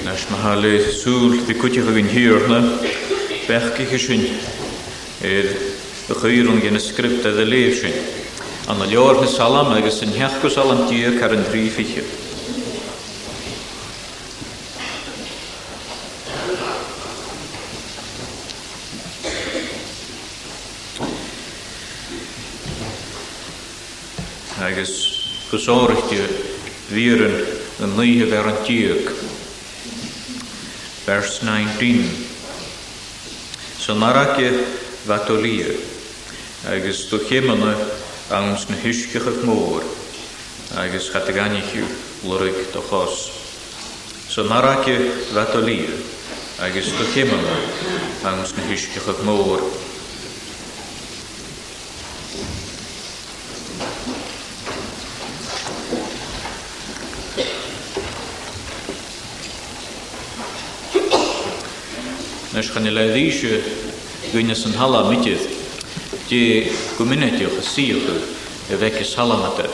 Nes na halu sŵl fi cwtio fy hir na. Bechgi chi sy'n. Er y chyrwn gen y sgript a ddylif sy'n. Anna lior hy salam agos yn hechgw salam dyr car yn rhi ffeithio. Agus gysorichtio fyrin yn lyhe fer yn diog verse 19. So narake vatolie, agus do chémana agus na hiscechach mór, agus chataganichu lurig do So narake vatolie, agus do chémana agus na hiscechach mór, nes gan le ríise gwynes yn hala midydd, di gwminediwch y siwch y e fecus halamata.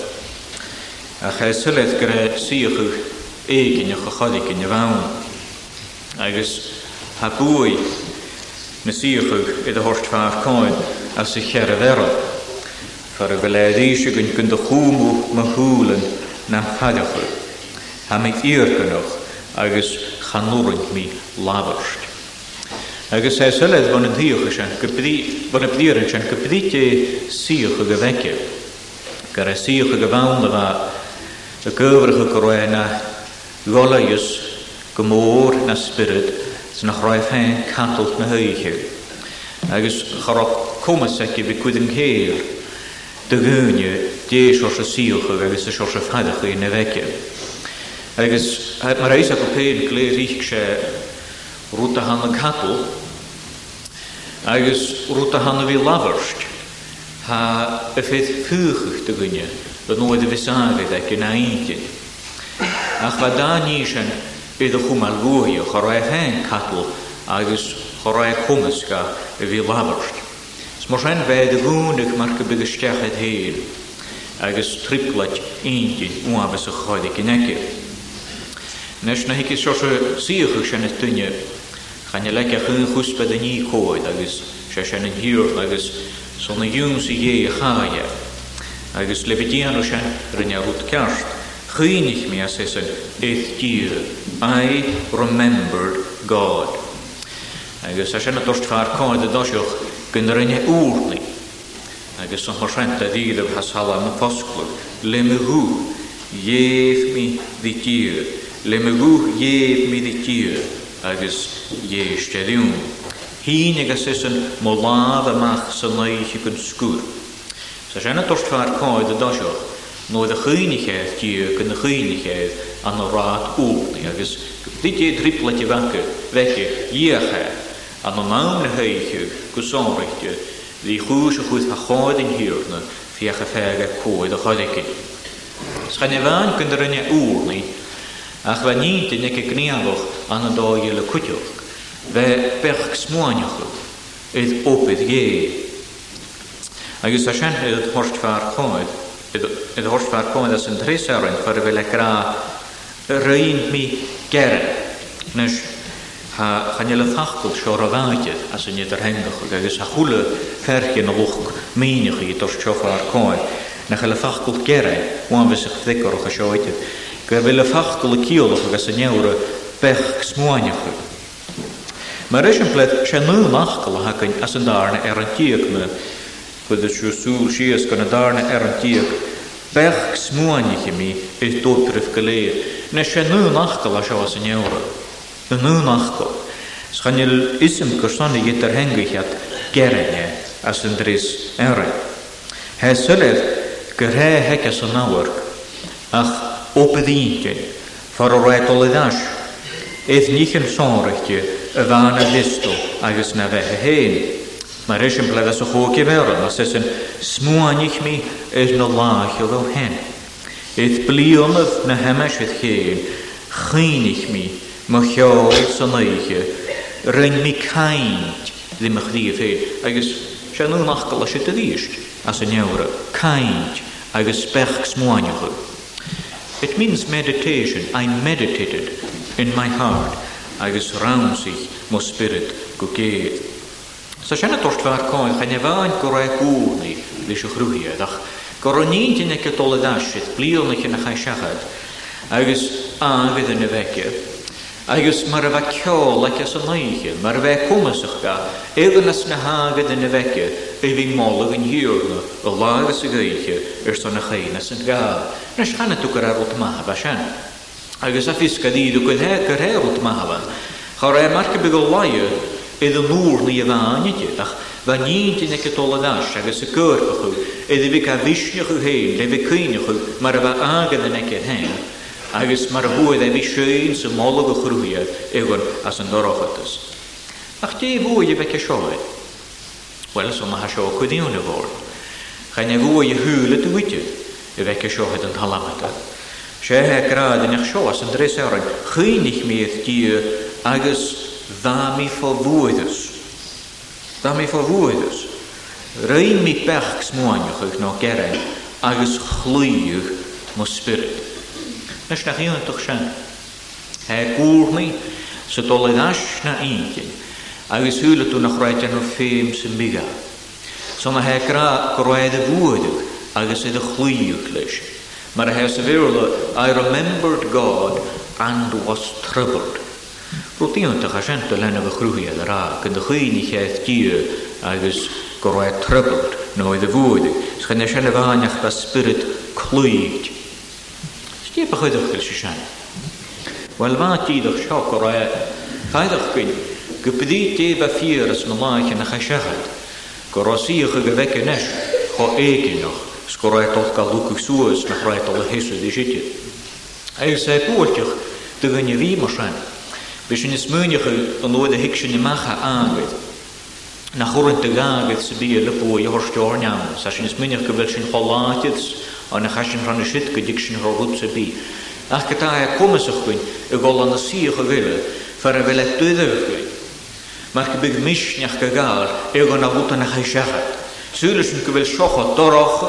A chai syledd gyda siwch y egin o'ch ychodig yn y fawn. Agus ha bwy na siwch y e dy hort fa'r coen a sy'n cher y fero. Fyr y gweled eisiau gyn gyda chwmw mahwlen na chadach. Ha meid i'r gynnwch agus chanwrwyd mi lafyrst. Agus é sulad bhna díocha sin bhna blíann sin go bríte síocha go bheice. Gur é síocha go bhna bh a gohracha go roina golaius go mór na spirit san nach roiith féin cantalt na haiche. Agus chorá cumas aici bhí cuid an céir do gúne dé seo se síocha agus a seo se feidecha na bheice. Agus mar éis a go péad léir ríic rúta hanna cattle agus rúta hanna bhí laharst Tá a féit fuúchacht a gunne le nóid a bhisáid ag gin naícin. Ach ba daní sin iad a chumar luí chu raid féin catú agus chu raid chumasca a bhí laharst. S mar sin bheith a gúnach mar go biggusteachad héir agus triplaid ingin uabas a choide gin Nes na hiici seo síochuh sin na duine Chaine le a chun chuspa a ní cóid agus se se an hiúr agus son na dún sa dhé a chaide. Agus le bedíanú se rinne aút ceart. Chhuiinich mi a sé san éith I remembered God. Agus a sena dorst far cóid a dosioch gyn rinne úrni. Agus an horsenta dír am has hala am fosglwg. Le mi hw, Yef mi ddi dyr. Le mi hw, yef mi ddi dyr agus dhéisteidirún. Hín agus is an mó láb sy'n san leiisi gyd sgwr. Sa sena tostáir cáid a dasio, nó a chuoinechéad dí go na chedd an rad ŵlni, agus dé driplete bhecha bheice díocha an an nána héiche go sánreite, ddi chwys a chwys a yn in hiúrna fiocha féige cóid a choidecin. Schaine bhain gon rinne ŵlni, ach yn eich gníamhach an dá dhéile chuideoch, bheith bech smáinechu iad opid dhé. Agus a sin iad thorstfar choid, iad thorstfar choid as an trésarin chuir bheith le gra rhaid mi gerin. Nes ha chanile thachgol seo a bhaide as an iad ar hengach, agus a chula ferchin a bhuch mínach i dors teofar choid. Na chaile thachgol gerin, waan bheith sich ddicar o'ch a seoide. Gwyr fel y ffachgol y ciolwch ag as y newr bech smuaniachu. Mae reisyn bled sy'n nhw nachgal hacyn as yn darna er yn diag me, gwyd y siw sŵl sias gan y darna er yn diag, bech smuaniach mi e dobryf galeir, ne sy'n nhw nachgal a siw as yn ewra. Yn nhw nachgal. Sgan il isym gyrsani gyda'r hengychiad gerenie as yn dris erau. He syledd gyrhe hegas yn awr, ach obydd un gen, ffordd o roed eith nich yn eich níich y fan y bhana listó ys na fe bheithe héin. Mar is an plefas a chóci bhéan as is an smúanich mi eith na lach láil ó hen. Éth bliomh na hemeisiid chéin, chiinich mí mo cheáil san éige, ring mi caiint ddim eich a chríomh é, agus seanú nachgal a si a ríist as an neura, caiint agus spech smúanichu. It means meditation. I meditated in my heart, agus sich mo spirit go géad. Sa sinna tortfaar koin chaine bhain go ra gúnaí leis a chrúhiadach, go roníine go toladaisiid blionnaché na chaisechad, agus anhid in na bheice. Agus mar a bheith ceol le gus an leiche, mar a bheith cumasach ga, éganas na hágad in na bheice i bhí málah in hiúrna go lágus a gaiche ar sanna chéine san gá, nes chana tú go ar rot agus a fiscadíú go gurhéút mahaban. Cha ré mar be go laú iad an núrna i bhaideach bha nítí na toladás agus sa ggurpachu idir bhí a bhísne chu héin le bh cuiinechu mar a agen agan na ce héin. agus mar bhuaid e é bhí séin sa mála go chhrúia ihann as an dochatas. Ach dé bhuaid i bheitice seáid. Well som ha seo chudíúna bhór. Chaine bhuaid i e do bhuiide i bheitice seohead an talamata sé yn eich seos an drééis áin chuoinnig méad dí agus gyr agos bhuaidas. mi fá bhuaidas. Réin mi bech eich no geren agos chluúh mw spyrd. Nes na Hei sin. He sy'n dole ddash na ingin agus thuúlaú nach ráid an féim sa miga. Sona he gra go roiid a y agus agos a chluúh leis. Maar hij zegt, I remembered God and was troubled. Rotíanta a senta lena go chrúhiad ará, go do chuoine chéith tí agus go roiid troubled nó i do bhúide, chuna se le bhaineach a spirit clúid. Stípa chuidirchil se sin. Weil bhá tíadach seo go roiid chaidach cuin, go pedí téba fíras na láithe na chaisechad, go rosíocha go bheicenis cho éicinach скорайтол калук суэс нахрайтол хесу дишите. Эй сай пултих дыгыни вимашан. Бишини смынях онуэда хикшини маха ангет. Нахурын тыгагет себе лепу йорштёрням. Сашини смынях кыбелшин холатец, а нахашин ранышит кдикшин рогут себе. Ach gyda e cwmysach gwyn y golan y sych o fer y fel edydd o gwyn. Mae'r gybyg misniach gygar, ego na fwtan a chai Sŵlis yn gyfeil sioch o doroch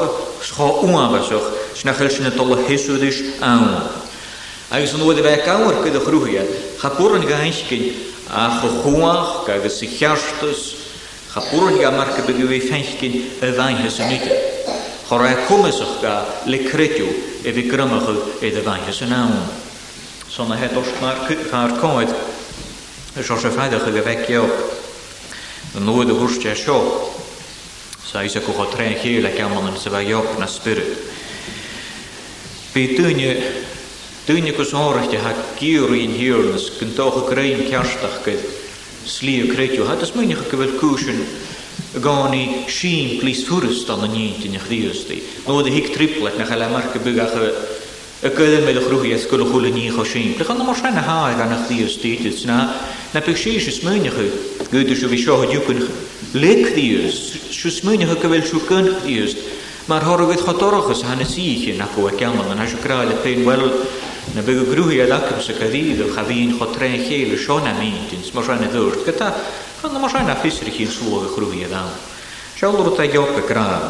scho wna fasoch sy'n achel sy'n adola heswydys awn. Agus yn wedi fe gawr gyda chrwyia, cha bwrn gaisgyn a chwchwach gael sy chiartys, cha bwrn gael marca bygyw ei ffeithgyn y ddain hesynydau. Chora cwmysach ga le crediw e fi grymach iddo ddain hesynawn. So na het os mae'r coed, ys os y ffeidach y gefegio, yn nwydd y hwrstiau sio, Sajsa kuha tren hiela kämmanen se vai jopna spirit. Pi tynje tynje kus orhti ha kiurin hielnes kun toge krein kerstach ket sliu kretju hat as mynje gekwel kuschen gani sheen please furust an nint in gdiusti. No de hik triplet e e e na gela marke buga ge Ek kulle met de groeie skulle goele nie gesien. Ek gaan maar sien ha gaan gdiusti dit na na peksies is mynje Gwyd ysw fi sio hwdiwcwn lec ddiws, sio smyn hwg fel sio gynnch ddiws. Mae'r horwyd chodorach ys hanes i chi nac o agamol yn asio grael y pen wel na byg o grwhi a lacym sy'n caddydd o chafin chodren lleil na mynd yn smos rhan y ddwrt gyda rhan o mos rhan a ffisr i chi'n slwg y grwhi a ddal. Siawl rwyd a giog y grael.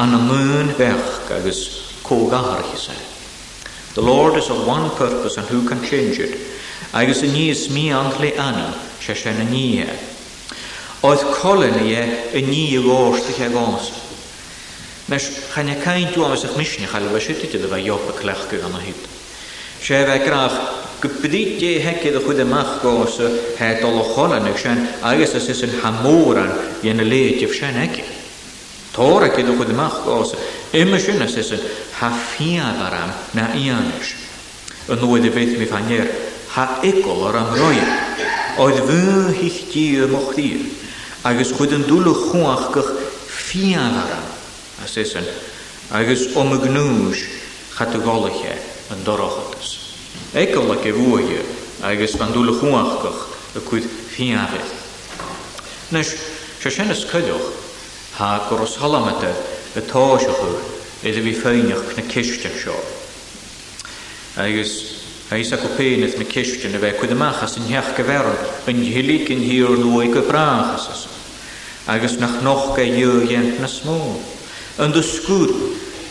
an y myn fech agos cogar hi said. The Lord is of one purpose and who can change it? agus y ni ys mi anchlu anna se se na ni e. Oedd colin i e yn ni i gwrs ddech e gons. Mes chan e cain dwi am ysach misni chael fe sydd ydy fe iop y clech gyda na hyd. Se fe grach gybdyd i hegydd o chwyd ymach gos y hed olo colin ag sen agos ys ys yn hamwran i yn y leid i fsen egin. Tóra gyda chwyd ymach gos yma sy'n ys ys yn haffiad aram na ianis. Yn nwydd i feith mi fanir ha egol ar an roi. Oed fy hich di y moch di. Agus chwyd yn dŵl y chwach gych ffian ar an. A sesyn. Agus om y gnwys chat y golych yn dorochodus. Egol ac e fwy e. Agus fan dŵl y chwach gych y cwyd ffian ar an. E. Nes, sy'n ysgydwch ha goros halamata y tóisiochu iddo fi ffeinioch na cistach seo. Agus Aisa go péanaeth na ceistena de chud amachchas in heach go bhharan an hilik in hir nua go brachas. Agus nach noch ga dhéhéint na smó. An do scúd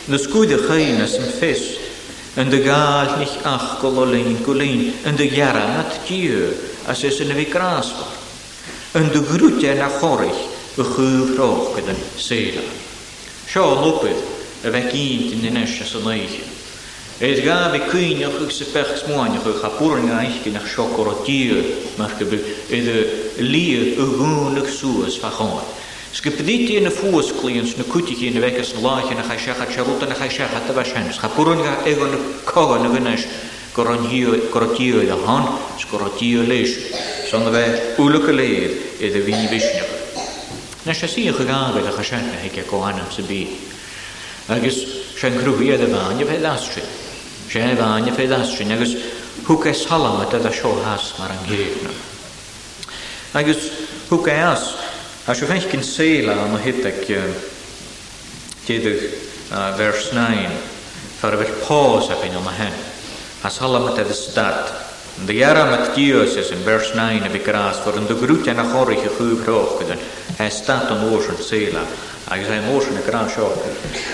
na scúide chainas an fis, an de gáil nich ach lein ko golín an de ghearat kiu as is in ve bhí grásfa. de do grúte na chorich go chuúhrách roch den séla. Seo lopid a bheith ínt in inis as an Es gabe kuinio guk se pech smoanio is hapurne nach chocorotier maar gebe in de eh, lie ugunig sues fagon. in de voerskliens ne kutig in de wekkers laagje na gaishaga charut na gaishaga te washens. Hapurne egon kogan ugenes korotier de han skorotier lees. Zonder wij leer in de wien wishne. Na shasie gegabe de ke hekke kohanem se bi. Agus Sian grwfi de fan, ie fe ddastri. Sian y fain y ffeid asrin, agos hwges halam a dyda sio has mar anghir nhw. Agos hwges, a sio fench gyn seila am o hydeg dydych vers 9, fawr fel pos a ffein am hen. As halam a dyda stad. Dy iara mat dios ys yn vers 9 y bigras, fawr yn dy grwt yn a chorich y chwyf roch gyda'n he stad o'n oes yn seila, agos he'n oes yn y gran sio.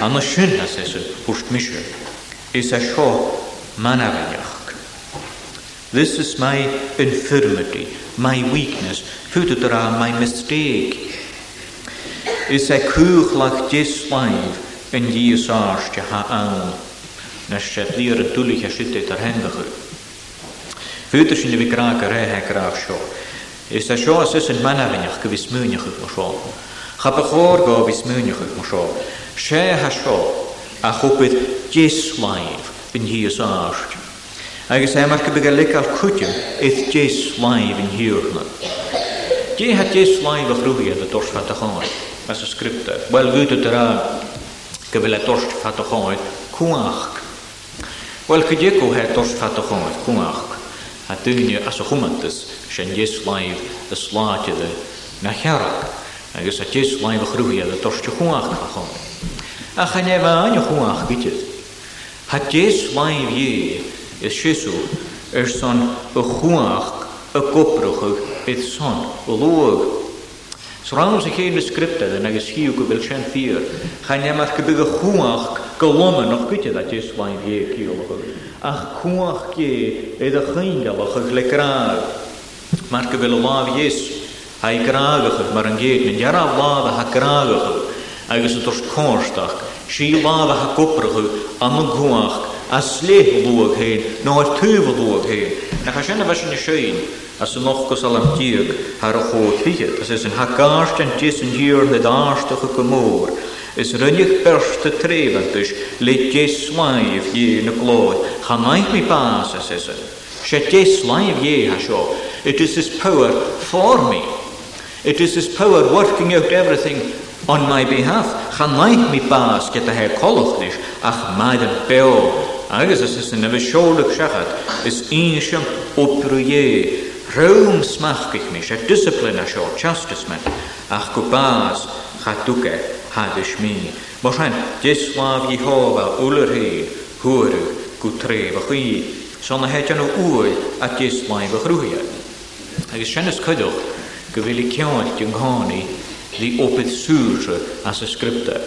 Anna sy'n as ys yn is a sho manavayach. This is my infirmity, my weakness, fudra, my mistake. Is a cwch lach jeslaif yn ddys ars ti ha awn. Na sef lir y dwlych a sydyd ar hengach. Fydr sy'n lyfi graag ar ehe graag sio. Is a sio as ys yn manavayach gyfis mwynach ych mo sio. Chapachor go fis mwynach ych mo sio. Se ha sio a chopid jeswaif yn hi ys art. Agus e mar gybyg alik ar cwtio eith jeswaif yn hiwrna. Di hat jeswaif o'ch rwyed y dors fat achon, as y sgripta. Er. Wel gyd o dyra gybyl e dors fat achon, cwach. Wel cydiego he dors fat achon, cwach. A dynia as y chwmantas, sy'n jeswaif y slaid iddo na chiarach. Agus a jeswaif o'ch rwyed y dors fat achon. a chaneva an je gitit. Ha Had wain vie is sisu er son a chuach a goprochig zon, son loog. Sram ze geen scripten en ik hiu ook bil sin vier. Ga je mat gebig a chuach dat Jees wain vie Ach chuach ge e a chingalach ag le graag. Maar ge wil laaf is, Hij kraagig, maar een geet, en jara hij agus an tos cóisteach, sí lábhathe coprachu an gúach a sléhlúach héin nó ar túbalúach héin. Na cha sinna bheits na séin as san nochgus a an tíag ar a chóthiige, Tás is an haáist an tí an díor le dáistecha go mór. Is runnneich berste tréventus je dé sláimh dhé na glóid, Cha naich mi bás is is. je dé sláimh dhé seo. It is his power for me. It is his power working out everything On my behalf, chanaich mi bas gyda her colwchnis ach maid yn beo. Agus ys ys yn efo siolwg siachad, ys un siam oprwyau. Rhwm smach gych mis a disciplin a siol chastisman, ach go bas chadwge hadys mi. Mor rhan, dislaf Jehofa ulyr hi, hwyrw, gwtref ach i. Son a hedian o wy a dislaif ach rwyau. Agus sian ys cydwch, gyfili cion di'n nghoni the Opus Sutra as a scripture.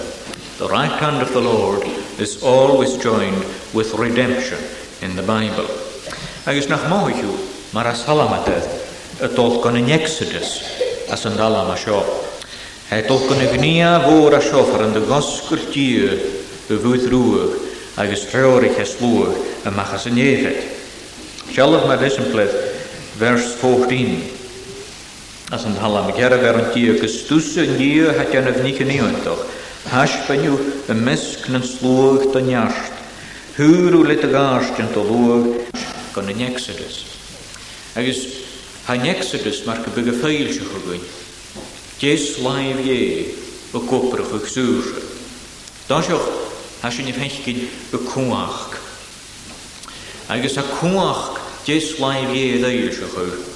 The right hand of the Lord is always joined with redemption in the Bible. Agus nach máú mar as halamate a tolkan in Exodus as an dalama seo. He tolkan a gnia vor a sofar an de goskur tíu a vúth rúag agus treorich a slúag a machas a néfet. Shalach mar verse 14 As yn hala mi ger ver yn dio gystws yn dio hat yn yfni cyn i oeddoch. Hash banyw y misg yn slwg dyn iasht. Hwyr o lyd y gasht yn dolwg gan yn Exodus. Agus ha'n Exodus mae'r gybyg y ffeil sy'n chwgwyn. Jes laif ie y gwbrach y gsŵr. Da sioch has yn ifenchgyn y cwach. Agus a cwach jes laif ie ddeir sy'n chwgwyn.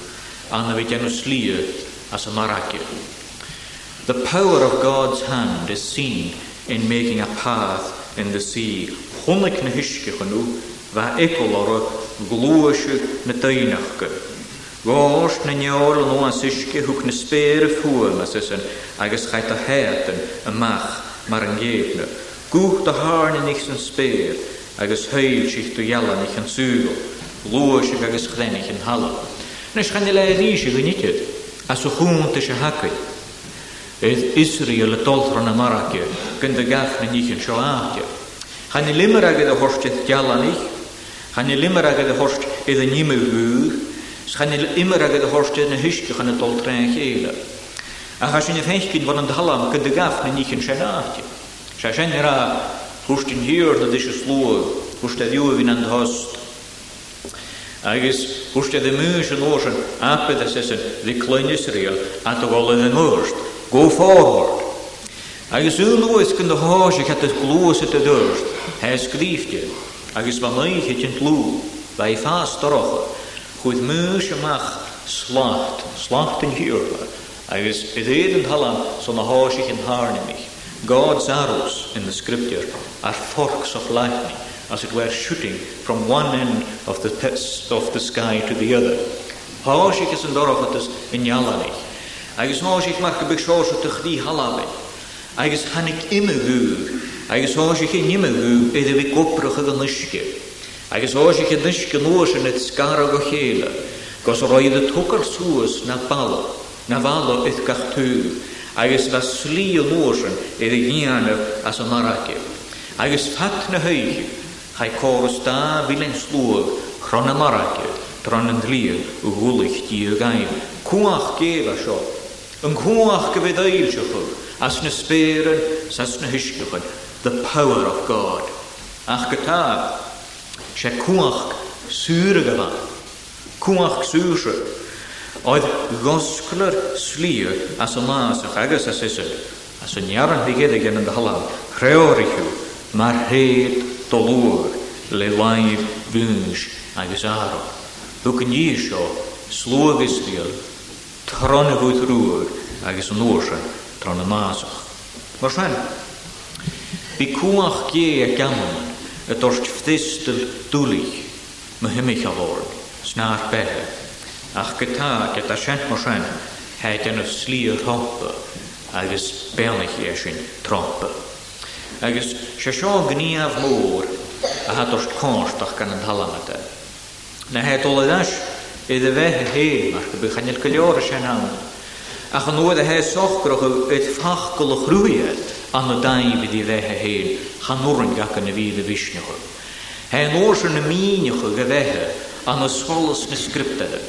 and we can as a miracle. The power of God's hand is seen in making a path in the sea. Hunik na hiskechenu, va ekolore glóise na teinachke. Gás na neol an óan siske húk na spéir fúan as isan, agus chait a a mach mar an géfne. Gúcht a hárni nich spéir, agus heil sich du jalan ich an súgel, glóise agus chlenich an halal. Nes de ryšį ganyti, asuhum tešehakai. Israel de marakė, kandagach hanikin šoakė. Hanilimera gada hoštėt jalanich, hanilimera gada hoštėt de vuh, hanilimera de hoštėt nahiškė hanitoltran heilė. Ахашин фэнхкин вон далам кадыгав на in шанахти. Шашен ира хуштин хир да de слуо, in винан хост. Agus hwrst edrych mwys yn oes yn apod as ysyn ddiclyn Israel a dygolydd yn oes. Go forward. Agus yw'n oes gyda hos i cadw glwys at y dyrs. Hes grifftio. Agus mae mwy hyd yn glw. Fe i ffas doroch. Chwydd mwys mach slacht. Slacht yn hyrfa. Agus ydydd yn talan son a hos i'ch yn harnymich. God's arrows in the scripture are forks of lightning. as it were, shooting from one end of the, of the sky to the other. in Agus háisig mar go beáse a chlí halabe. Agus hanig imimeú, gos roiad a tucar suas na bala, na bhala it gachtú, agus le slí an nuasan idir gíanamh as an maracib. Agus fat na haigiú, Chai chorus da vilen slwag, chron am aragio, dron yn dlir o gwlych di y gael. Cwach gef a sio, yn cwach gyfed ail as na sberen, sas na hysgwchol, the power of God. Ach gytab, se cwach sŵr y gyfa, cwach sŵr Oedd gosgler slir as y mas ych agos as ysyn, as y niar yn hygedd ag yn yn dhalal, stolwr, le laif fynys agos aro. Dwi'n yn iesio, slwag Israel, tron y fwyth rŵr agos yn orsio, tron y masoch. Mor rhan, bi cwach ge a gamon, y dorch dorst ffdistel dwlich, myhymich a ford, snar behe, ach gyda gyda sian mor rhan, heid yn y slir trompa agos bennych eisyn trompa. agus se seo gníamh mór a hatar cóisteach gan an talamata. Na hetóladáis iad a bheith hémar go buchanil go leor sé ná. A chu nuad a hé sochgroch it fach go le chrúad an na daimhidí bheitthe héin na bhí a bhisnechu. Tá an óir na mínechu go bheitthe an na solas na scriptathe.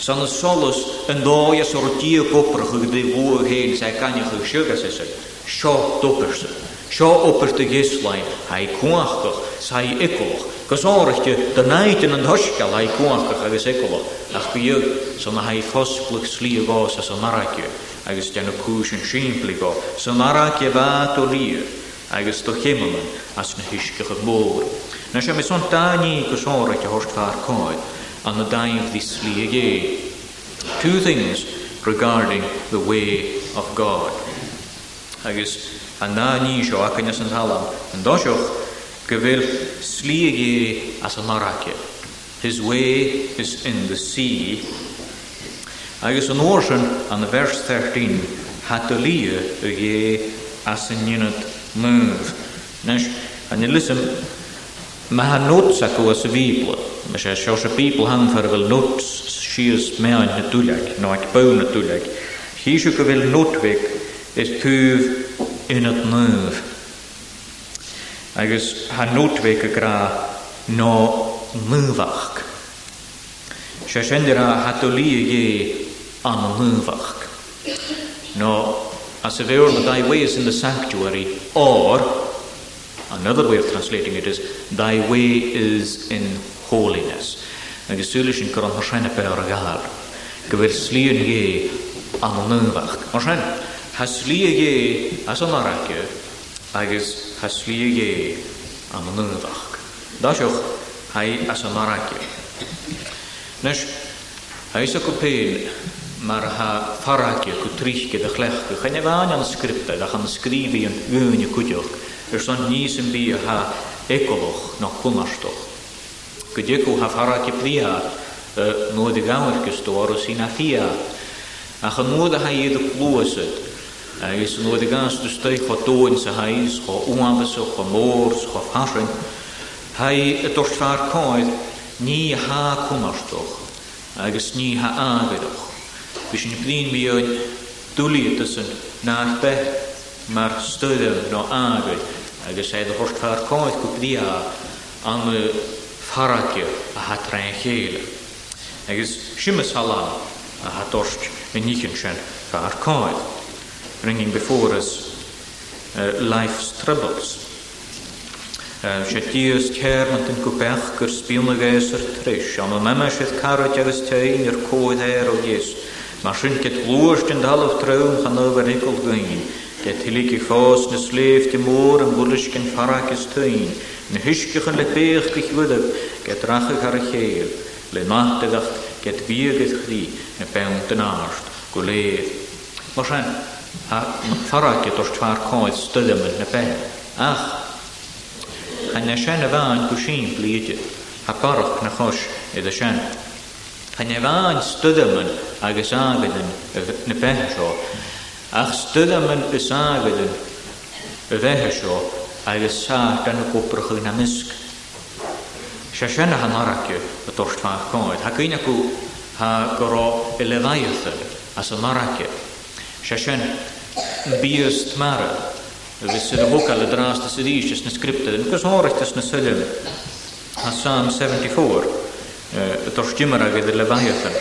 san na solas an dóas or tíokoprachu go dhú héin sa cainechu sugas is seo doperse. Seo opirta géslain ha cuaachach sa ecolch, gos áirite den naiten an thoiscail ha cuaachach agus ecolch ach go dhéag san na ha chosplach slí gás a san maraiciú agus dena cúis an siimplí go san maraice bheit ó ríir agus do chéimelan as na hisiscecha mór. Na sem is son daní gos áirite thostáir cáid an na daimh dí slí a gé. Two things regarding the way of God. Agus a na ní seo a cynnwys yn halam, yn dosioch gyfer slig i as yn maracio. His way is in the sea. Agus yn orsyn yn y vers 13, hatalia y ge as yn unit mwf. Nes, yn y lysym, mae ha notes ac o as y bibl. Mae se sio se bibl han fer fel notes sias mewn y dwyleg, no ac bawn y dwyleg. Hi sio gyfel notweg is tyf unad nyf. Agus ha nodweg y gra no nyfach. Se sendir a hadoli y ie an nyfach. No, as a veil the thy way in the sanctuary, or another way of translating it is thy way is in holiness. Agus sylisyn gyda'n hosrenna pe o'r gael. Gyfer slion ie an nyfach. Hosrenna haslí agé as an árace agus haslí agé am an nunnadach. Dáisioch ha as an árace. Nes, ha a go péil mar ha farrace go tríce de chlecha, chane bhain an scripta, da chan scríbí an úne cuideoch, ar san níos an bí ha ekoloch na chunastoch. Go dhéú ha farrace plíha nó de gamargus do orú sin a fia, a chan móda ha iad a Agus yn wedi gas dwstau cho dŵn sy hais, cho wamys, cho môrs, cho ffasrin. Hai y dwrlla'r coedd, ni ha cwmarstoch, agus ni ha agadoch. Bys yn blin mi o'n dwlyd ysyn na be mae'r styddio no agad agus eid y hollfa'r coedd gwbdia am y ffaragio a hatrain cheil. Agus simas halam a hatosg yn nichen sian fa'r coedd bringing before us uh, life's troubles. Uh, Se díos tearmant an gobeach gur spíonagéis ar tríis, an mama meme siad carad agus tein ar cóid éir ó dhéis. Mar sin get lúirst an dalamh trúm chan over nicol gain, de tilik i fás na sléif de mór an buliscin farak is tuin, na hiscichan le béach gich wydab, get rachach ar a chéil, le nachtagacht get bíagad chlí na bewn den ást, go léir. Mar a thorag i dwrs twa'r coed stydym yn y be. Ach, a na sian y fain gwsyn blid a barwch na chos iddo sian. A na fain stydym yn ag y agod yn y be sio. Ach stydym yn y agod yn y fe sio y sa yn y gwbrwch yn amysg. Sia sian y hanarag i y dwrs twa'r coed. Ha gynna gw ha goro elefaiaeth yn as y marag i. Шашен биест мара. Вис это бока ле драста сидишь на скрипте. Ну кас хорихтас на селем. Hassan 74. Torskimara vid Levajotan.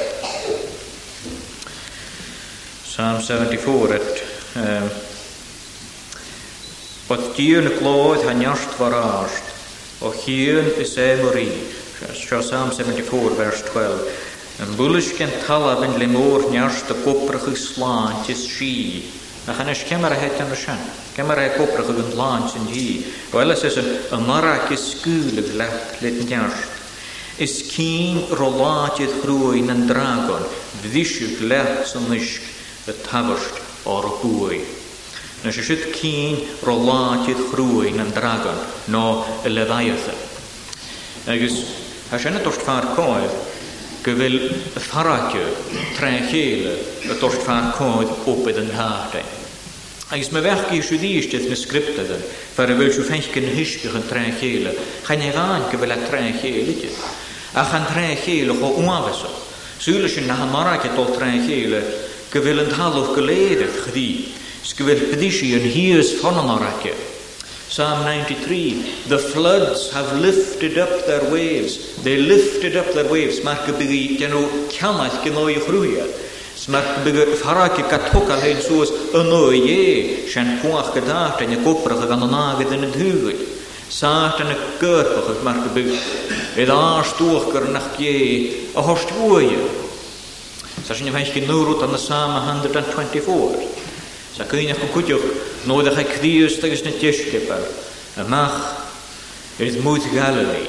Psalm 74 att Wat dyn glod han jast vararst, og hyn i semori. Psalm 74, vers 12. Yn lwlys gen talab yn le môr niarst y gobrach y slant is si. Na chan eich cemar a yn rysyn. Cemar a gobrach y gynlant yn hi. Wel ys ys y marach is sgwyl y glach led niarst. Is cyn rolat idd hrwyn yn dragon. Fyddysiw glach sy'n nysg y tafyrst o'r bwy. Nes y sydd cyn rolat idd hrwyn yn dragon. No y leddaiaeth. Agus, ha sianna dorst ffa'r coedd, go bhfuil e. a farraú tre chéle a dort fan cóid opid an háte. Agus me bheith í siú díiste na skripta den, fer a bhfuil siú feiccin hisiscech an tre chéle, chain gáin go bhfuil a tre chéleide. A chan tre chéle go uhasa. Súle sin na hamarace dul tre chéle, go bhfuil an talh goléadh chrí, s go bhfuil pedíisi an híos fannamarace. Psalm 93 The floods have lifted up their waves. They lifted up their waves. Mark byggy genw ciamaeth gyno i chrwia. Mark byggy ffarag i gatogal hen sŵs yno i e. Sian pwach gyda'r yn y gobrach ag anonag ydyn y dhwyd. Saat yn y gyrpach ag mark byggy. Edd ars dwch gyrnach ie. Sa sy'n y feisgi nŵrwt yn Psalm 124. Sa cyn eich cwtioch, nod eich cdius tegys na tiesgepar, y mach, ys mwyd Galilei.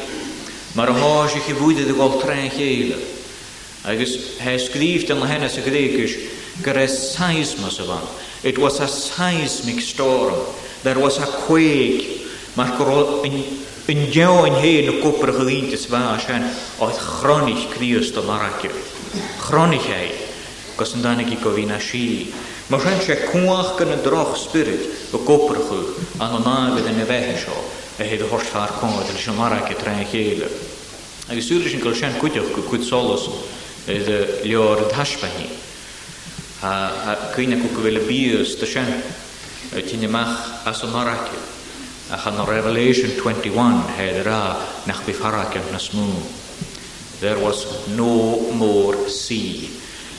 Mae'r hos i chi fwyd ydw gol tren cheile. Agus hes gryft yma hynna sy'n gregis, gyda seismas o fan. It was a seismic storm. There was a quake. Mae'r gorol yn diaw yn hen o gwbr gyda'n dysfa a sian, oedd chronig Christ o maragio. Chronig ei, gos yn danig i gofyn a si. Mar sin sé cuaach gan na droch spirit go goparchu an an nágad in na bheitthe seo a héad a thortáir cóid leis an mara i trein chéile. Agus súla sin goil sin cuiteach go chud solas leor thaispaí. cuine go go bhfuile bíos de sin tinneach as an maraice a chan na Revelation 21 héad rá nach bhí faraice na smú. There was no more sea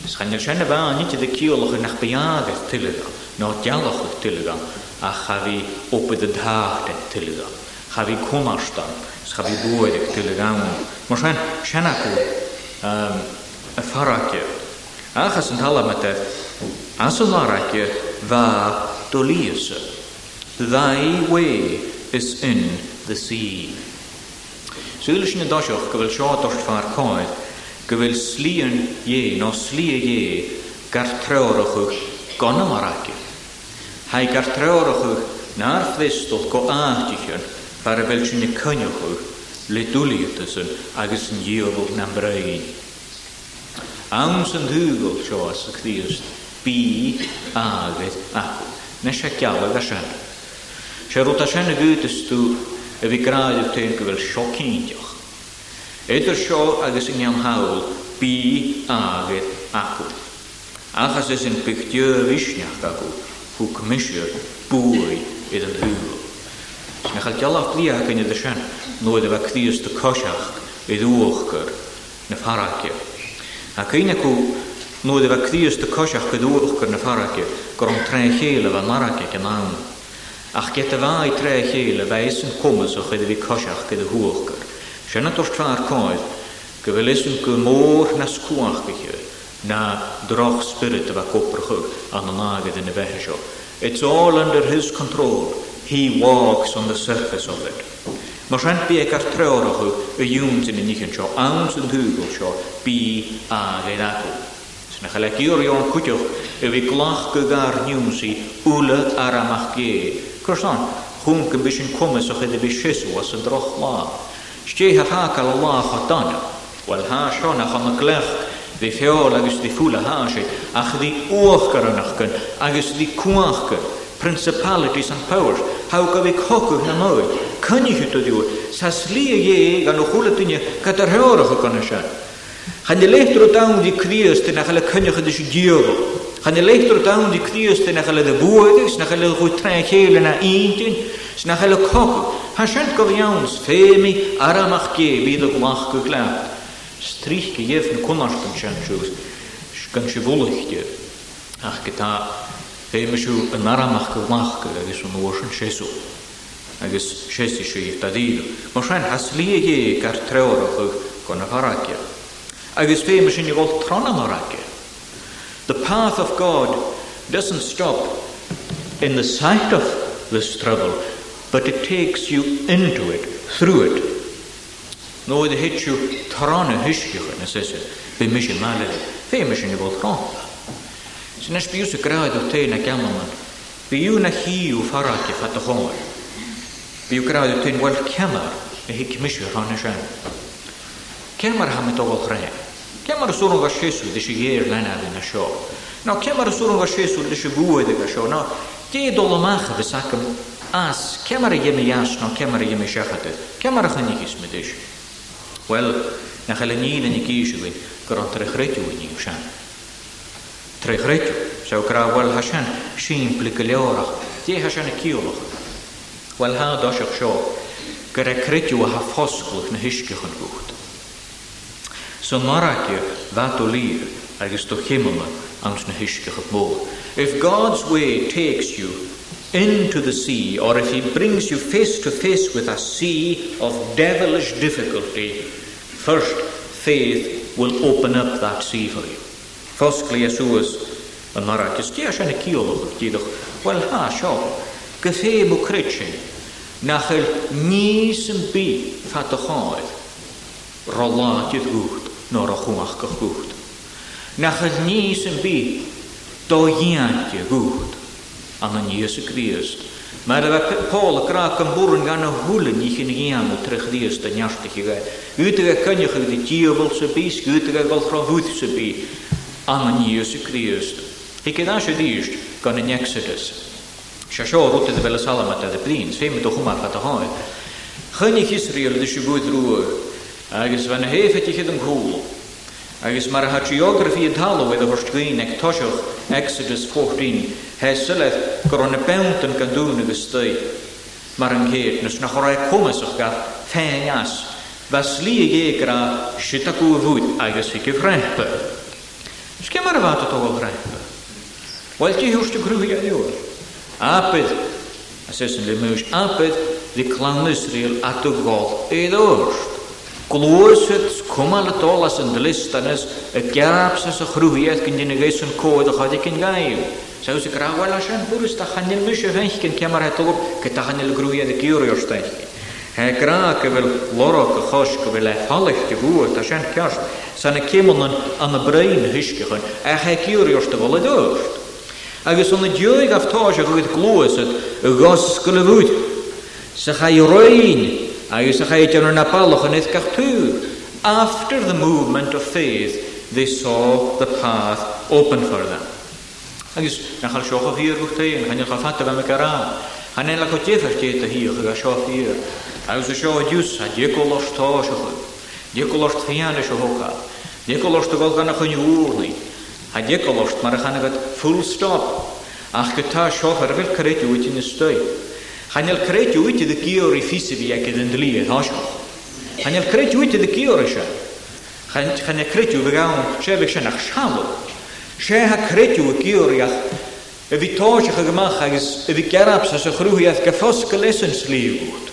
Sgan yr sian y fa, nid ydy ciolwch yn achbiad eich tylyga, no dialwch eich tylyga, a chafi opyd y dhacht eich tylyga, chafi cwmarstan, chafi bwyd eich tylyga awn. Mae sian, sian acw, y ffaragio. Achos yn tala mae te, as y laragio, fa Thy way is in the sea. Sŵl sy'n y dosioch gyfel sio go bhfuil ie, no nó slí a dhé gar treorachuch gona mar aici. Hai gar treorachuch náar fhvistal go chan, bar y fel a bhfuil sinna cunnechuch le dwli dúlítasan agus yn díobh na brain. Ans an dhúgal seo as a chríist bí ágad acu. Na se ceala a sen. Se rúta y a gútas y fi bhí gráidh te go bhfuil siocínteach. Idir ik agus in anhail bí agad acu. Achas is an pictiú visneach acu chu commisisiir búid iad an het Na chail dealach líach in idir sin nóid a cosiach i na farrace. A chéine acu nóid a bheith cosiach na farrace gur tre chéile bh marrace an Ach get a tre chéile bheits an cumas cosiach Sianna coed, gyfeles gyfelisw gymor na sgwach gychio, na droch spirit of a coprachw an an agad yn y behesio. It's all under his control. He walks on the surface of it. Mae rhan bi ag ar treor o'ch y yw'n sy'n mynd i'ch yn sio, awn sy'n dwygol sio, bi a gael ddagw. Sy'n eich aleg i'r yw'n cwtiwch y fi glach gygar niwn si wla ar amach ge. Cwrs on, hwn bys yn cwmys o'ch edrych fi sisw as y droch ma. Stie haak al Allah hatana. Wel ha siona chon y glech ddi ffeol agos ddi ffwl a ha si. Ach ddi uach garanach gan agos ddi Principalities and powers. Hau gafig hogwch na mwy. Cynnig hwt o ddiw. Sasli a ie gan o chwla dynia gadar heorach o gan asian. Chan i leichtro dawn di criast yn achal y cynnig ydych chi diogol. Chan i leichtro dawn di criast yn achal y ddibwyd, snachal y gwytra'n chael yna eindyn, snachal y cogwch. Hasent go jans fémi aramach gé ví a goach go gleat. Strich ge jef na konnachten tjus gan se woligje. Ach getá fémeú an aramach go mach agus an oorschen séú. agus sé sé tadíú. Mar sein has liegé gar treorach gon a harake. Agus féme sin i volt tronam harake. The path of God doesn't stop in the sight of this trouble but it takes you into it, through it. No, the hit you throne hishkich yn ysys, fe mis i mal, fe mis i bod thron. Sy'n nes biws y graedd o te na gaman, fe yw na hi yw ffarach i ffat o hongol. Fe yw graedd o te'n wel cemar, e hi cymis i rhan ysyn. Cemar ham y dogol chrau. Cemar y sŵr yn fasgesw, ddys i geir lena ddyn y sio. No, cemar y sŵr yn fasgesw, ddys i gwyd y sio. No, geid o lymach y fysacym as cemara yemi yasno cemara yemi shachate cemara chani hismedish wel na chalani na nikishu win gron trechretu win yushan trechretu so kra wel hashan shin plikleora ti hashan kiolach wel ha doshach sho gre kretu ha fosklch na hishkech an gucht so marake vatolir agus to ans na hishkech at if god's way takes you into the sea, or if he brings you face to face with a sea of devilish difficulty, first faith will open up that sea for you. Fosgli Iesus yn marach, ys di asian y ciol, dydwch, wel ha, sio, gyffe mw critsin, nach yl nis yn bu ffad y choedd, roladydd gwyd, nor o chwach gych gwyd. Nach nis yn bu, do iandio gwyd. angen Jesu Grist. Mae'r efo Paul y grac yn bwrwn gan y hwlyn i chi'n gian o trech ddias da niasdych i gai. Ydych e cynnwch ydy diafol sy'n bys, ydych e golchro hwyth sy'n by. Angen Jesu Grist. Hi gyda sy'n ddysg gan yn Exodus. Sia sio rwyd ydy fel y salamat ydy blins, fe mynd o chwmach at y hoi. Chynnych Israel ydy sy'n bwyd rwy'r. Agus fan hef ydy chyd yn cwl. Agus mae'r hatriografi y talw wedi hwrsgwyn ec Exodus 14 Hesyleth goron y bewnt yn gandwn y gystau. Mae'r ynghyd nes na chorau cwmys o'ch gael ffein as. Fas li i gra sydd ag gwy fwyd agos i gyfrepa. Ys gen mae'r fath o togol repa? Wel ti hwrs ti grwy gael yw'r. Apydd, a sesyn le mews, apydd, di clan Israel at y gol eid o'r. Glwysyd cwmal y dolas yn dylist anes y gaps as y chrwyedd gyndyn y geis yn coed o chadig yn gael. Saws y grawal asian bwrys da chanil mis y fench gyn cymar hetolwb gyda chanil grwyedd y gyr o'r steich. He gra gyfel lorog y chos gyfel e halych dy gwyd a sian cars. Sa'n y cymon yn y brain hysgych yn a he gyr o'r steich o'r steich. agus yn y diwig aftós a rwydd glwys y gos sglyfwyd. Sy'ch a'i rwy'n a After the movement of faith, they saw the path open for them. Agus na chael sioch o hir gwych tei, yn chanel chafat o femek ar an. Chanen lac o tieth ar tieth hir, ag a sioch hir. Agus o sioch o diws, a diego los to sioch o. Diego los thian eisiau hoca. Diego los to golgan ach yn ywrni. A diego los, mar a chanegat full stop. Ach gyda sioch ar fel cyrraedd yw i ti'n ystoi. Hanel creu wyt iddo gior i ffisi fi ac iddo'n dlydd, hosgo. Hanel creu wyt iddo gior eisiau. Hanel creu fy gawn sefyg sy'n ach sialw. Se ha creu y gior i ach y fi tosach ag ymach agos y fi gerabs as y chrwhi ath gaffos gylesyn sliwyd.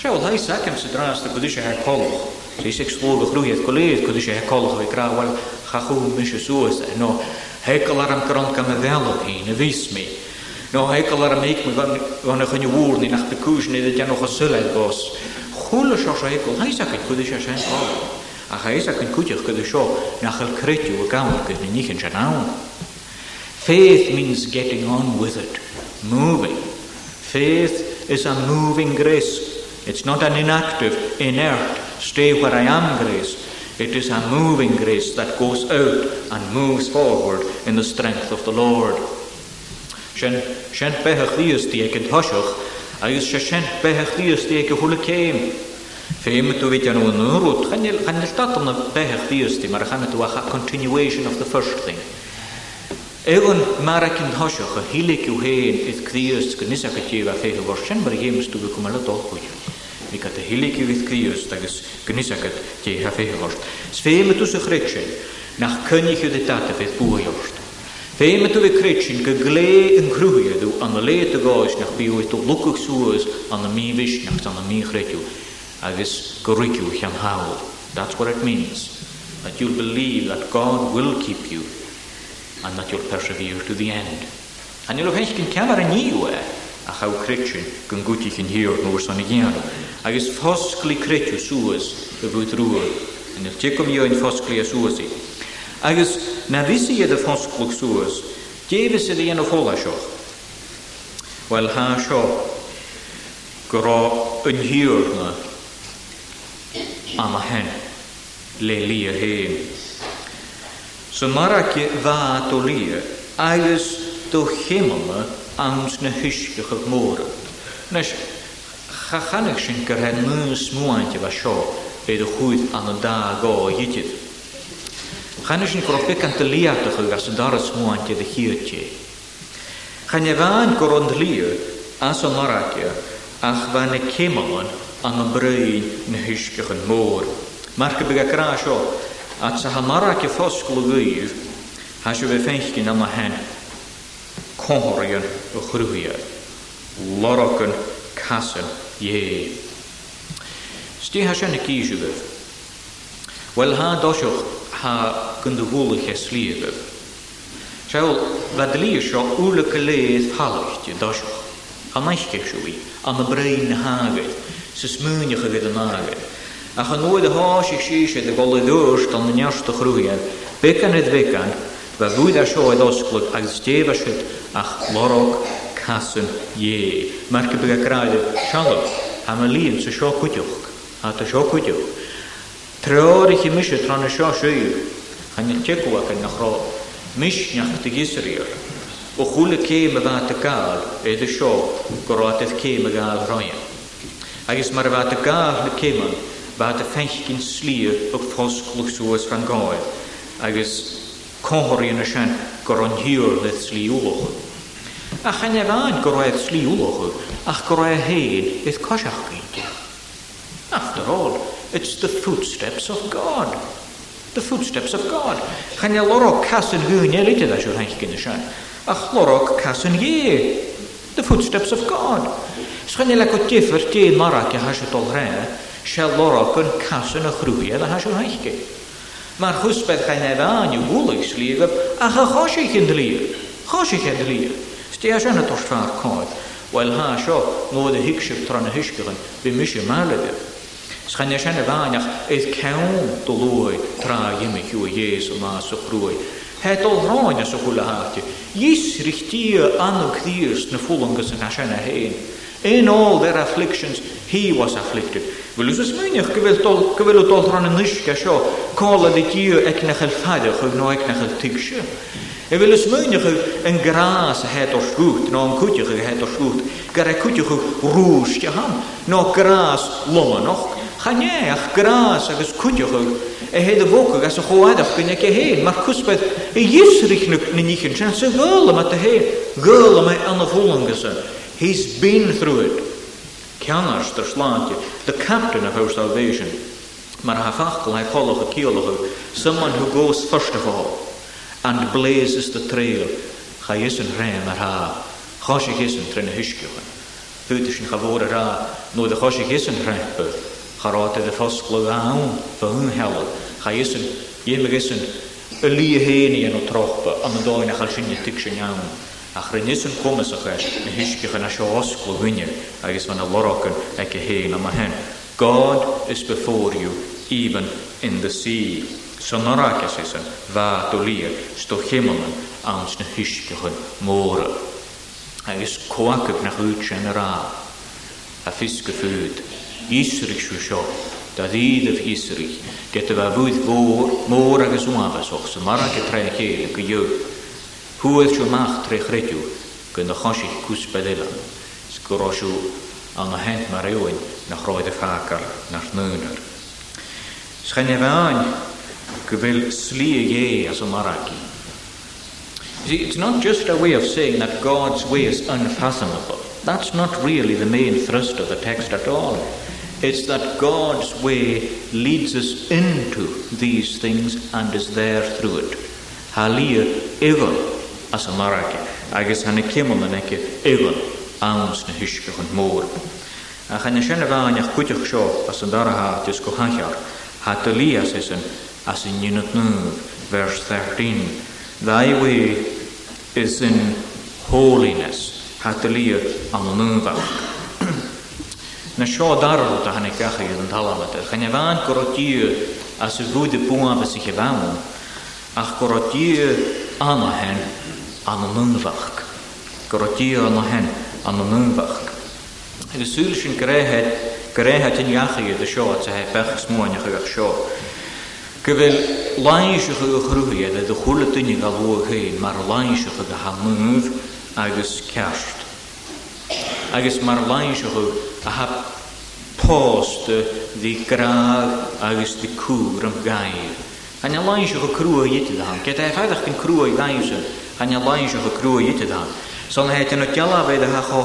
Se wel hais ac am sy'n dras da gwydysio ha'r colwch. Se isig slwg y chrwhi ath gwlydd gwydysio ha'r colwch o'i grawal chachw mysio sŵas. No, hegol ar am gron gam y ddelwg hi'n y fys mi. No hekel ar amik me gan gan gan woer ni nach de koes ni dat jy nog gesulheid was. Golle so so hekel. Hy sê ek kon dit sien al. Ag hy sê ek kon dit kon dit so nach al kreet jy gaan kan nie in genoun. Faith means getting on with it. Moving. Faith is a moving grace. It's not an inactive, inert, stay where I am grace. It is a moving grace that goes out and moves forward in the strength of the Lord. Sen sen bethach ddiysdi ag yn thosioch, agus se sen bethach ddiysdi ag y hwle ceim. Fem ydw fi dyn nhw'n rwyd, chanel datr na bethach ddiysdi, mae'r chan ydw a continuation of the first thing. Egon mar ac yn thosioch a hilig yw hen ydd cdiysd gynnys ac ydw a ffeithio fawr sen mae'r hym ystw fi cwmel o dolchwyl. Mi gada hilig yw ydd cdiysd agos gynnys ac ydw a ffeithio fawr. Sfeim ydw sy'ch rechsen, nach cynnig yw dy data fydd bwy Fem tú bh cruit sin gle lé an cruúhéadú an na léad a gáis nach bíúid tú lucach suasúas an mi míhís nach an na I agus goríiciú chean háil. That's what it means. That you'll believe that God will keep you and that you'll persevere to the end. And you'll have eich gyn cemar yn iwe a chaw critsin gyn gwyti chi'n hir nôr son i gynnu. Agus ffosgli critw sŵas y fwyd rŵr. Yn yl tegwm yw yn ffosgli a sŵas i. Agus na risi iad a fonsglwg sŵas, gefis ydi yn o ffola sio. Wel ha sio, gyro yn hiwr na am a hen, le li a hen. So marach i dda do li, agus do chym yma ams na hysgych o'r môr. Nes, chachanach sy'n gyrhen mwys mwynt fa sio, beth o chwyd an y da go hydyd. Channesin grope gan dy liadach ag as yn dar ysmwan gyda chi o hiwtje. Chan e fan gorond liw as o'n maragio ach fan y cymlon an y bryn na hysgach yn môr. Mae'r gybyg a ras o a sa hamarach e ffosgol o fyw has yw e ffenchgyn am hen conhorion o chrwyad, Lorogon casyn ie. Sti has yn y gysio Wel ha dosioch ha gynduhúlach es líh. Seil bhelí seo úlacha léad fallirte dois a neisceisiúí a na brein na hágaid sa smúnecha bhí an ágaid. A chu nuid a háise síise de gola dúirt an na neasta chrúhéan, becan a bhecan ba bhúid a seo id osclad agus déhaisiid ach lorog casan dhé, mar go beráide seanach ha na líonn sa seo cuideoch a tá seo cuideoch. Треори химиш траны y шуй. Хани yw. кен нахро миш нях тигисриер. О хуле кей мева такал э де шо горатев кей мегал роя. Агис мар ва такал ле кеман ва та фенх кин слиер ок фос клусуас фан gael Агис kohori yn y sian goron hiwr le sli ulwch. A chan fain e e sli ulwch, ach goroedd hyn eith cosach gyd. After all, It's the footsteps of God. The footsteps of God. Chan i lorog cas yn hwn i lydydd asio rhaid gyn y sian. A chlorog cas yn ie. The footsteps of God. Sgan i lag o diffyr di marag i hasio dol rhaid. Se lorog yn cas yn y chrwyedd a hanch rhaid gyn. Mae'r chwsbeth chain efo an yw gwlwys lyf a chos i'ch yn Chos i'ch yn dlir. Sdi asio yn y dorsfa'r coed. Wel ha asio, nôd y hig sy'n tron y hisgyrn, bydd mysio'n mael Schijn je schijnt wanneer is kwam te looi, traag je me hier Jezus maar zo Het al rond je zo hulle Is Jis aan de kriers ne volgens een schijnt e heen. In all their afflictions he was afflicted. Wil u zo smijnig, kwel het al rond een nischke zo, kolen dit hier ek nechel fader, hoog no ek nechel tiksje. En wil u smijnig een gras, het of goed, no een kutje het of goed, gare kutje goed roestje ham, no gras, lommen nog. Chanéach grás agus cuideoch a e héad a bhóca gas a choáideach gona ce hé, mar cuspaid e i dhéisrichnach na níchan sin sa gála mat a hé, gála mai anna bhólangas a. He's been through it. Ceanars tar sláinte, the captain of our salvation. Mar ha fachgal hai polach a keolach someone who goes first of all and blazes the trail. Cha isan rhaim ar ha, chosig isan trin a hisgiochan. Fytysyn chavor ar ha, no da chosig isan rhaim bydd. Charáta a thosgla an fy hela. Cha isyn, dhéimeg isyn, y lí héine an ó trochpa an an dáin a chail sinne tic sin an. A chrynisyn cumas a chais na hisgich an a seo osgla hwynir agus fan a lorochan ag a héin am a hen. God is before you, even in the sea. Son orakes isyn, fa dolir, sto chimanan, ans na hisgichyn môra. Agus coacab na hwyd sin yr a. A fisg hísrich sy'n sio, da ddid of hísrich, gyda fe fwydd môr agus wafas och sy'n marag y tre'n chael yn gyw. Hwyd sy'n mach trech rediw, gyn chos i'ch cws elan, sgwro sy'n an hent mar ewyn na chroed y ffagar na'r nŵnr. Sgen efe ain, gyfil sli y ie as y maragi. See, it's not just a way of saying that God's way is unfathomable. That's not really the main thrust of the text at all. It's that God's way leads us into these things and is there through it. Halia egal as a maraki, agus hanna kemul na neki egal ans na hiske hun mór. A channa sena bhainach cuiteach seo as a daraha tis go hanchar, hatalia sesan as in unit verse 13. Thy way is in holiness, hatalia an nunvach. na seo darú a hanna cechaíad an talahatar. Chana bhain gorotí a sa bhúda buáfa sa chebhaú, ach gorotí anna hen an anúnfach. Gorotí anna hen an anúnfach. Agus súil sin gréhead gréhead in jachaíad a seo a he bech smóinach a seo. Go bhfuil láinseach go chrúhéad a do chula duine galú chéin mar láinseach a hanúmh agus ceart agus mar lein se chu a ha pósta dí gráag agus de cúr am gair. Han a lein se go crua dhéite an, Ke é feidach cin crua gaimse han a lein se go crua dhéite an. San het an dealavéide ha cho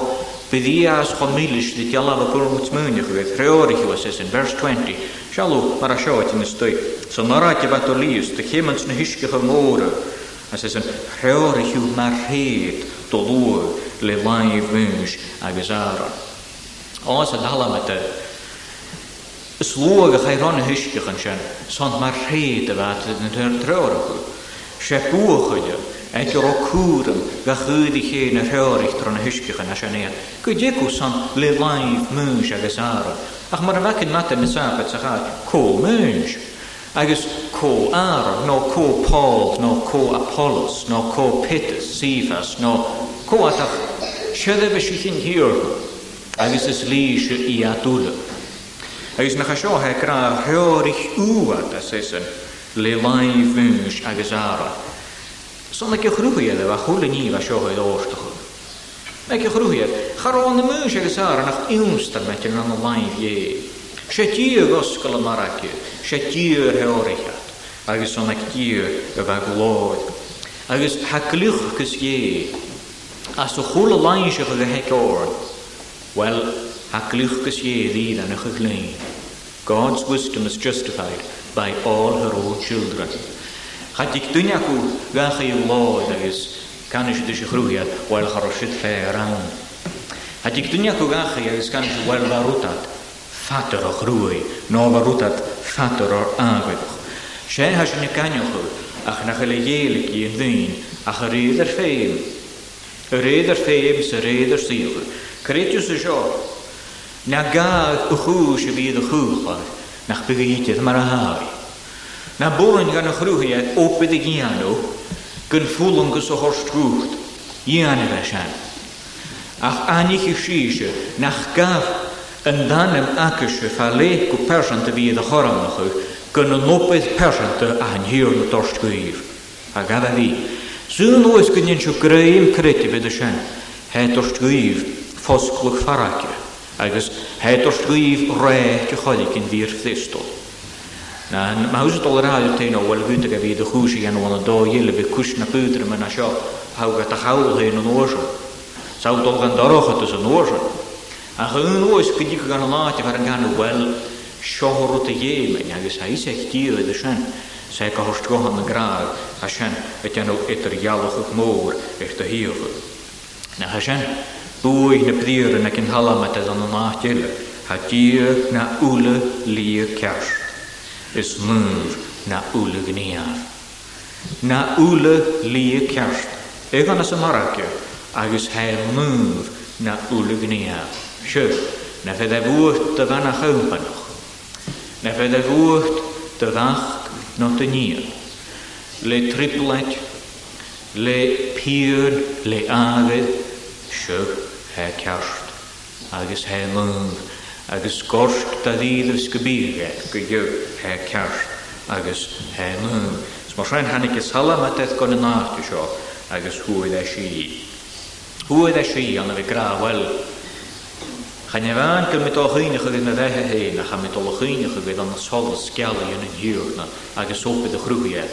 bedías cho mílis de dealala gomut múneach bheit réorich was is vers 20. Seú mar a seoit in stoi. San naráte bat o líos na hisisce go móra as is an réorichú mar héad do luúr le lai bhúis e e agus ára. a dalamata sloga a chairán hisiscech an sin, sant mar réad a bheit na tar treorachu. Se buchaide eit ro cúram ga chuúdi ché na reoiricht tro na hisiscechan a sin éad. san le laimh múis agus ára. Ach mar a bhecin mata na sapa sa ko có múis. agus có ára no có Paul no ko Apollos no ko Peter, Sifas no Коатах, шедеве шихин хиорку, агис из лиши и атула. Агис на хашо хэ кра хёрих уат, асэсэн, левай вюш агизара. Сонна ке хрухуеда, ва хула ни ва шо хэ доштаху. Эке хрухуед, харон мюш агизара, нах имстар мэтин на лай вье. Шатир госкала мараки, шатир хёрихат, агис сонак тир ва глой. Агис хаклих кис ей, As de goele lain zich de hek oor. Wel, glwch gluchgus je die an nog glean. God's wisdom is justified by all her own children. Chad ik doen jaku, welge je law dat is, kan is dus groeien, wel geroshit fair aan. Gaat ik doen gach i is kan is wel varutat, fatter och groei, no varutat fatter or aangedoch. Zij has je kanjochu, ach nach hele jelik je ddyn, ach ydd ieder ffeil, Y reidir féim sa reidir sylw. Cretius y sio. Na gaag y chwys y bydd y chwchad na'ch bygyiedydd mar mae'r hawi. Na bwrn gan y chrwyhiad opydd y gianw gyn ffwlwng gys o hors gwrdd. Ian y fesan. Ach anich i sysio na chgaf yn ym danym agysio ffa leith gw persant y bydd y choran ychw gyn y nobydd persant y a'n y dorst gwyr. A gadda fi. Sŵn oes gynnyn siw greim credu bydd y sian. Hedwrs gwyf ffosglwch ffaragio. E. Agos hedwrs gwyf re cycholi gyn fi'r fflistol. Na, mae hwys dol yr hawl teino, wel gwynt ag a fydd y chwys i anwan y do il, y bydd cwys na bwydr yma na sio, hawg at a chawl hyn yn oesio. Saw dol gan doroch at ys yn A chyn oes gydig gan o lati far yn gan wel, siohor o dy ie, mae'n agos a isech diwedd y sian sé gohorstgohan na graag a sin a déanú itar jaalacha môr eich dy hiíocha. Na ha sin bwy na ag yn cin halamata an an náile ha dyr na ule lir cair, Is mŵr na ule gníar. Na úla lí ceirt. Ag an sa marce agus he mŵr na ule gníar. Siú na dy fan a bhena Na fe bhuat dy fach no notenia. Le triplet, le pier, le afed, siwg, he cart, agus he lung, agus gorsk da ddydd ys gybyrge, gydio, he cart, agus he lung. Os mae rhaid hannig ys hala mae deth gan yn art agus hwyd e si. Hwyd e si, anna fi gra, wel, Chane bhain gur mit ághíinecha gur na bheitthe hyn a cha mit olachéinecha bhéad an nasála sceala dhéanana dúrna agus ópid a chhrúhéad.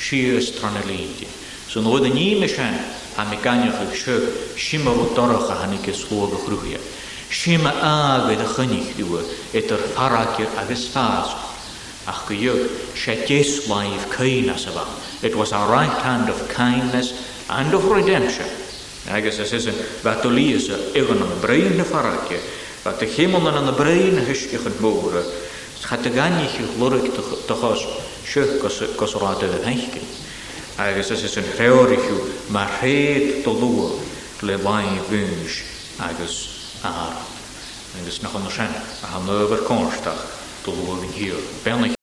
Sios trna línti. So nó a níime sein ha me ganeach ag seo sima bh doracha hanig is chóga chrúhéad. Sima ágad a chunig dúa idir faracir agus fás. Ach go dhug sé déisláimh céine sa It was our right hand of kindness and of redemption. Agus is een wat tolíise igen an breine farraje, wat de en an breine huisstichen Het gaat de ganniche glorig te gas de henke. Agus is is een reorichu, maar réet to loer le wain vuns agus aar. En nach an sin a hanover over konstach to hier.